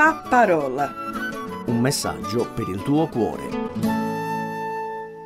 La parola. Un messaggio per il tuo cuore.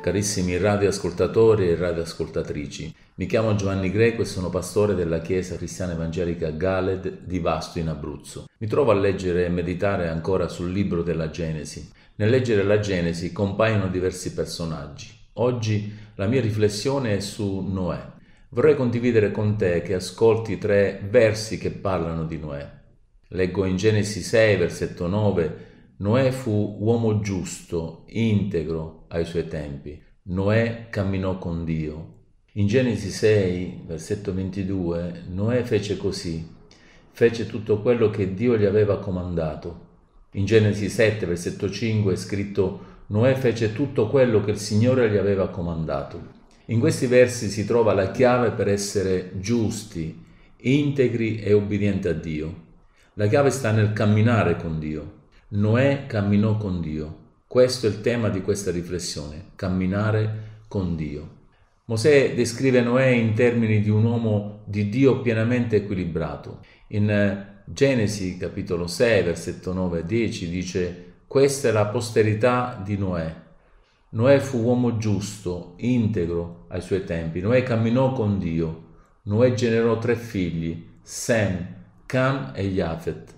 Carissimi radioascoltatori e radioascoltatrici, mi chiamo Giovanni Greco e sono pastore della Chiesa Cristiana Evangelica Galed di Vasto in Abruzzo. Mi trovo a leggere e meditare ancora sul libro della Genesi. Nel leggere la Genesi compaiono diversi personaggi. Oggi la mia riflessione è su Noè. Vorrei condividere con te che ascolti tre versi che parlano di Noè. Leggo in Genesi 6, versetto 9, Noè fu uomo giusto, integro ai suoi tempi. Noè camminò con Dio. In Genesi 6, versetto 22, Noè fece così, fece tutto quello che Dio gli aveva comandato. In Genesi 7, versetto 5 è scritto, Noè fece tutto quello che il Signore gli aveva comandato. In questi versi si trova la chiave per essere giusti, integri e obbedienti a Dio. La chiave sta nel camminare con Dio. Noè camminò con Dio. Questo è il tema di questa riflessione, camminare con Dio. Mosè descrive Noè in termini di un uomo di Dio pienamente equilibrato. In eh, Genesi capitolo 6, versetto 9 e 10 dice questa è la posterità di Noè. Noè fu uomo giusto, integro ai suoi tempi. Noè camminò con Dio. Noè generò tre figli, Sem, Cam e Jafet.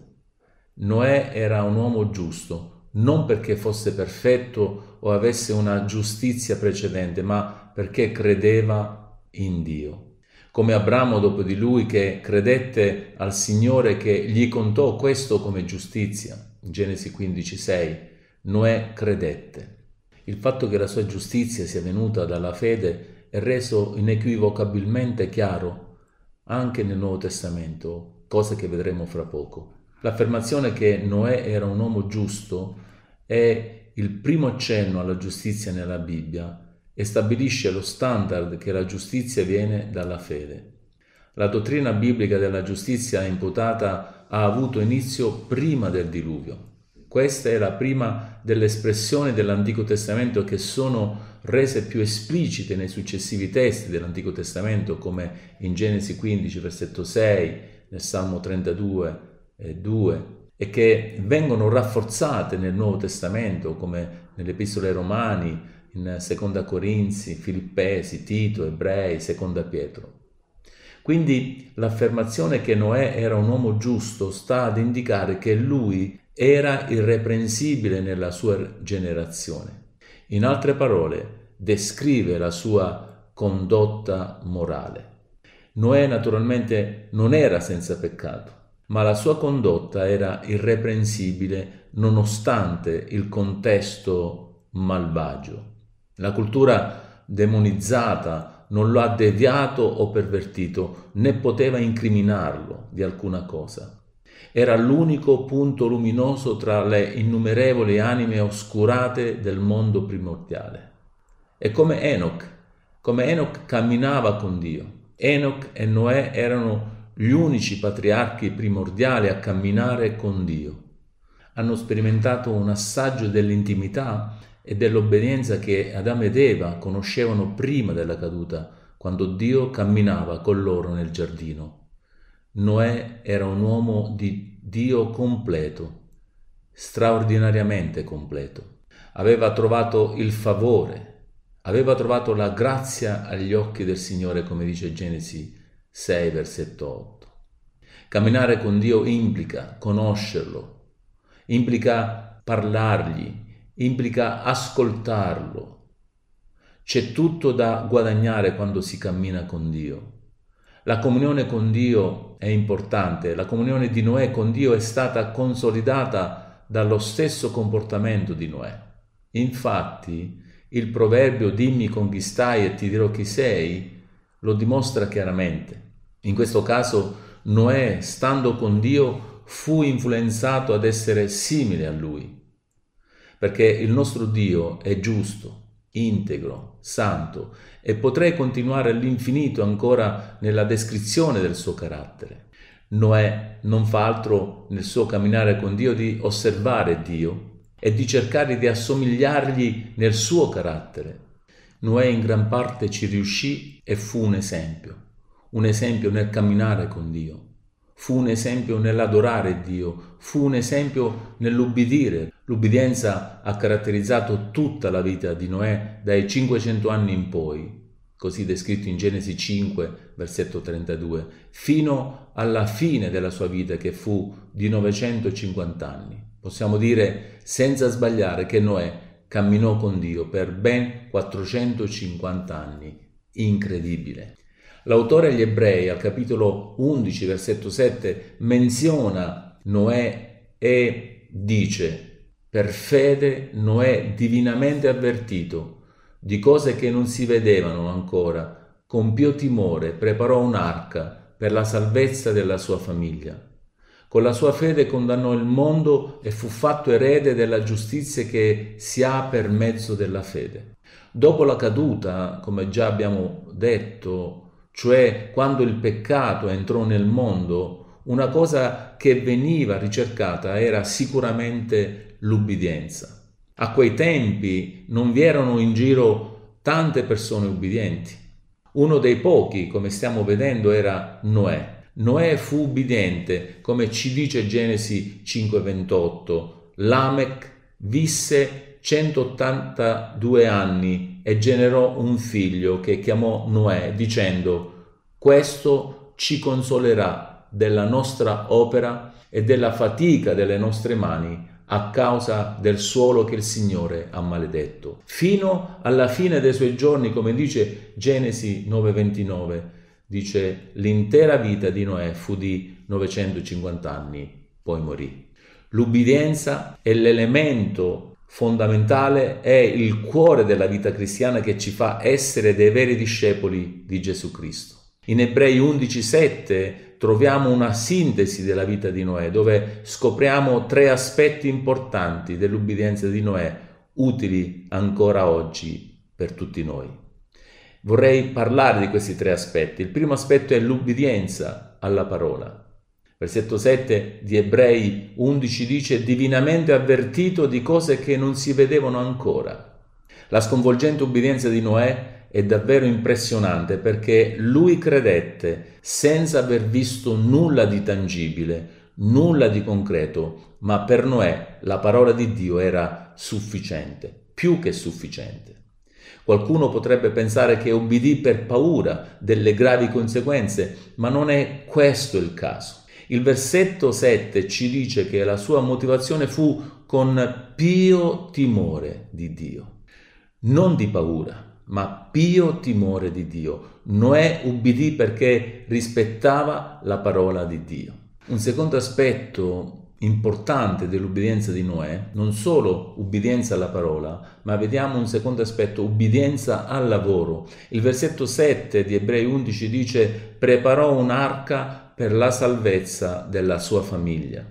Noè era un uomo giusto, non perché fosse perfetto o avesse una giustizia precedente, ma perché credeva in Dio. Come Abramo dopo di lui che credette al Signore che gli contò questo come giustizia. Genesi 15:6. Noè credette. Il fatto che la sua giustizia sia venuta dalla fede è reso inequivocabilmente chiaro anche nel Nuovo Testamento cosa che vedremo fra poco. L'affermazione che Noè era un uomo giusto è il primo accenno alla giustizia nella Bibbia e stabilisce lo standard che la giustizia viene dalla fede. La dottrina biblica della giustizia imputata ha avuto inizio prima del diluvio. Questa è la prima delle espressioni dell'Antico Testamento che sono rese più esplicite nei successivi testi dell'Antico Testamento, come in Genesi 15, versetto 6, nel Salmo 32 e 2 e che vengono rafforzate nel Nuovo Testamento come nelle epistole romani, in Seconda Corinzi, Filippesi, Tito, Ebrei, Seconda Pietro. Quindi l'affermazione che Noè era un uomo giusto sta ad indicare che lui era irreprensibile nella sua generazione. In altre parole, descrive la sua condotta morale. Noè naturalmente non era senza peccato, ma la sua condotta era irreprensibile nonostante il contesto malvagio. La cultura demonizzata non lo ha deviato o pervertito, né poteva incriminarlo di alcuna cosa. Era l'unico punto luminoso tra le innumerevoli anime oscurate del mondo primordiale. E come Enoch, come Enoch camminava con Dio, Enoch e Noè erano gli unici patriarchi primordiali a camminare con Dio. Hanno sperimentato un assaggio dell'intimità e dell'obbedienza che Adamo ed Eva conoscevano prima della caduta, quando Dio camminava con loro nel giardino. Noè era un uomo di Dio completo, straordinariamente completo. Aveva trovato il favore, aveva trovato la grazia agli occhi del Signore, come dice Genesi 6, versetto 8. Camminare con Dio implica conoscerlo, implica parlargli, implica ascoltarlo. C'è tutto da guadagnare quando si cammina con Dio. La comunione con Dio è importante, la comunione di Noè con Dio è stata consolidata dallo stesso comportamento di Noè. Infatti, il proverbio dimmi conquistai e ti dirò chi sei lo dimostra chiaramente. In questo caso Noè, stando con Dio, fu influenzato ad essere simile a lui, perché il nostro Dio è giusto, integro, santo e potrei continuare all'infinito ancora nella descrizione del suo carattere. Noè non fa altro nel suo camminare con Dio di osservare Dio e di cercare di assomigliargli nel suo carattere. Noè in gran parte ci riuscì e fu un esempio, un esempio nel camminare con Dio. fu un esempio nell'adorare Dio, fu un esempio nell'ubbidire. L'ubbidienza ha caratterizzato tutta la vita di Noè dai 500 anni in poi, così descritto in Genesi 5, versetto 32, fino alla fine della sua vita che fu di 950 anni. Possiamo dire senza sbagliare che Noè camminò con Dio per ben 450 anni. Incredibile. L'autore agli ebrei al capitolo 11, versetto 7, menziona Noè e dice, per fede Noè divinamente avvertito di cose che non si vedevano ancora, compiò timore, preparò un'arca per la salvezza della sua famiglia. Con la sua fede condannò il mondo e fu fatto erede della giustizia che si ha per mezzo della fede. Dopo la caduta, come già abbiamo detto, cioè quando il peccato entrò nel mondo, una cosa che veniva ricercata era sicuramente l'ubbidienza. A quei tempi non vi erano in giro tante persone ubbidienti. Uno dei pochi, come stiamo vedendo, era Noè. Noè fu ubbidiente, come ci dice Genesi 5:28. Lamech visse 182 anni e generò un figlio che chiamò Noè, dicendo, questo ci consolerà della nostra opera e della fatica delle nostre mani a causa del suolo che il Signore ha maledetto. Fino alla fine dei suoi giorni, come dice Genesi 9:29, dice l'intera vita di Noè fu di 950 anni, poi morì. L'ubbidienza è l'elemento fondamentale, è il cuore della vita cristiana che ci fa essere dei veri discepoli di Gesù Cristo. In Ebrei 11:7 troviamo una sintesi della vita di Noè, dove scopriamo tre aspetti importanti dell'ubbidienza di Noè, utili ancora oggi per tutti noi. Vorrei parlare di questi tre aspetti. Il primo aspetto è l'ubbidienza alla parola. Versetto 7 di Ebrei 11 dice divinamente avvertito di cose che non si vedevano ancora. La sconvolgente ubbidienza di Noè è davvero impressionante perché lui credette senza aver visto nulla di tangibile, nulla di concreto, ma per Noè la parola di Dio era sufficiente, più che sufficiente. Qualcuno potrebbe pensare che obbedì per paura delle gravi conseguenze, ma non è questo il caso. Il versetto 7 ci dice che la sua motivazione fu con pio timore di Dio, non di paura ma pio timore di Dio. Noè ubbidì perché rispettava la parola di Dio. Un secondo aspetto importante dell'ubbidienza di Noè, non solo ubbidienza alla parola, ma vediamo un secondo aspetto, ubbidienza al lavoro. Il versetto 7 di Ebrei 11 dice preparò un'arca per la salvezza della sua famiglia.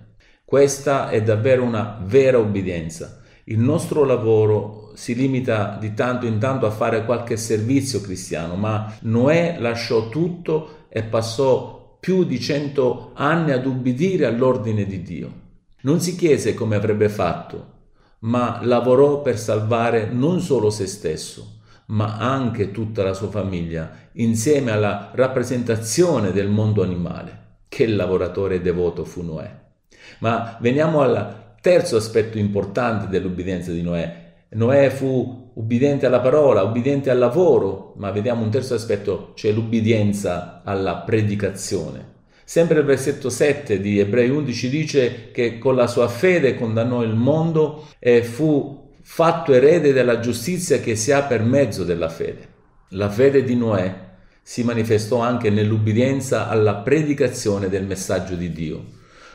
Questa è davvero una vera ubbidienza. Il nostro lavoro si limita di tanto in tanto a fare qualche servizio cristiano, ma Noè lasciò tutto e passò più di cento anni ad ubbidire all'ordine di Dio. Non si chiese come avrebbe fatto, ma lavorò per salvare non solo se stesso, ma anche tutta la sua famiglia, insieme alla rappresentazione del mondo animale. Che lavoratore devoto fu Noè. Ma veniamo alla Terzo aspetto importante dell'ubbidienza di Noè. Noè fu ubbidiente alla parola, ubbidiente al lavoro, ma vediamo un terzo aspetto, cioè l'ubbidienza alla predicazione. Sempre il versetto 7 di Ebrei 11 dice che con la sua fede condannò il mondo e fu fatto erede della giustizia che si ha per mezzo della fede. La fede di Noè si manifestò anche nell'ubbidienza alla predicazione del messaggio di Dio.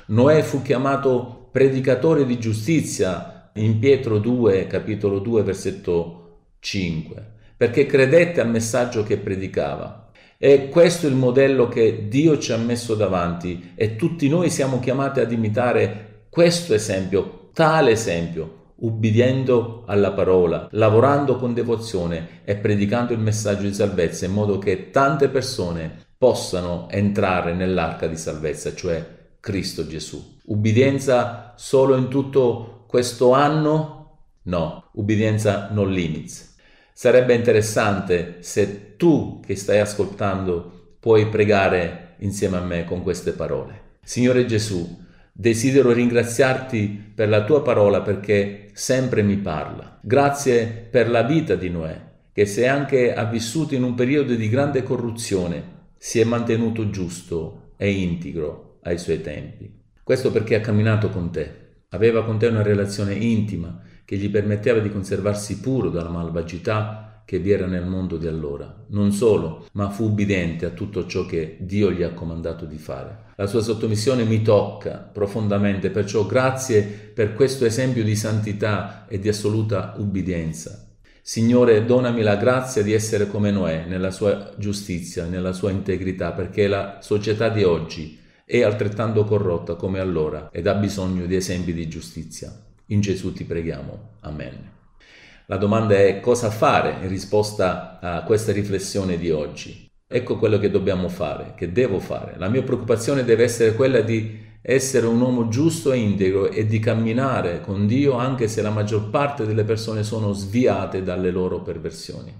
Noè fu chiamato predicatore di giustizia in Pietro 2, capitolo 2, versetto 5, perché credette al messaggio che predicava. E questo è il modello che Dio ci ha messo davanti e tutti noi siamo chiamati ad imitare questo esempio, tale esempio, ubbidiendo alla parola, lavorando con devozione e predicando il messaggio di salvezza in modo che tante persone possano entrare nell'arca di salvezza, cioè Cristo Gesù. Ubbidienza solo in tutto questo anno? No, ubbidienza non limits. Sarebbe interessante se tu che stai ascoltando puoi pregare insieme a me con queste parole. Signore Gesù, desidero ringraziarti per la tua parola perché sempre mi parla. Grazie per la vita di Noè, che se anche ha vissuto in un periodo di grande corruzione, si è mantenuto giusto e integro ai suoi tempi. Questo perché ha camminato con te, aveva con te una relazione intima che gli permetteva di conservarsi puro dalla malvagità che vi era nel mondo di allora. Non solo, ma fu ubbidiente a tutto ciò che Dio gli ha comandato di fare. La sua sottomissione mi tocca profondamente, perciò grazie per questo esempio di santità e di assoluta ubbidienza. Signore, donami la grazia di essere come Noè nella sua giustizia, nella sua integrità, perché la società di oggi è altrettanto corrotta come allora ed ha bisogno di esempi di giustizia. In Gesù ti preghiamo. Amen. La domanda è cosa fare in risposta a questa riflessione di oggi. Ecco quello che dobbiamo fare, che devo fare. La mia preoccupazione deve essere quella di essere un uomo giusto e integro e di camminare con Dio anche se la maggior parte delle persone sono sviate dalle loro perversioni.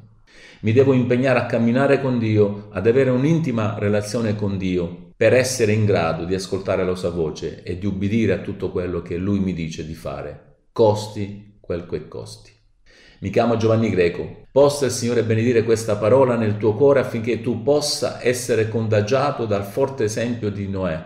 Mi devo impegnare a camminare con Dio, ad avere un'intima relazione con Dio per essere in grado di ascoltare la sua voce e di ubbidire a tutto quello che Lui mi dice di fare, costi quel che costi. Mi chiamo Giovanni Greco. Possa il Signore benedire questa parola nel tuo cuore affinché tu possa essere contagiato dal forte esempio di Noè,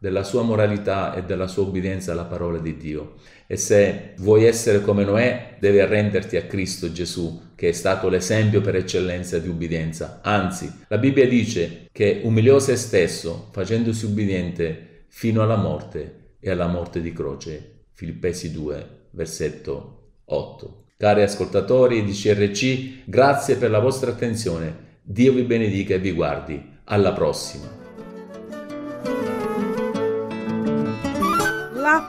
della sua moralità e della sua obbedienza alla parola di Dio. E se vuoi essere come Noè, devi arrenderti a Cristo Gesù, che è stato l'esempio per eccellenza di ubbidienza. Anzi, la Bibbia dice che umiliò se stesso, facendosi ubbidiente fino alla morte e alla morte di croce. Filippesi 2, versetto 8. Cari ascoltatori di CRC, grazie per la vostra attenzione. Dio vi benedica e vi guardi. Alla prossima.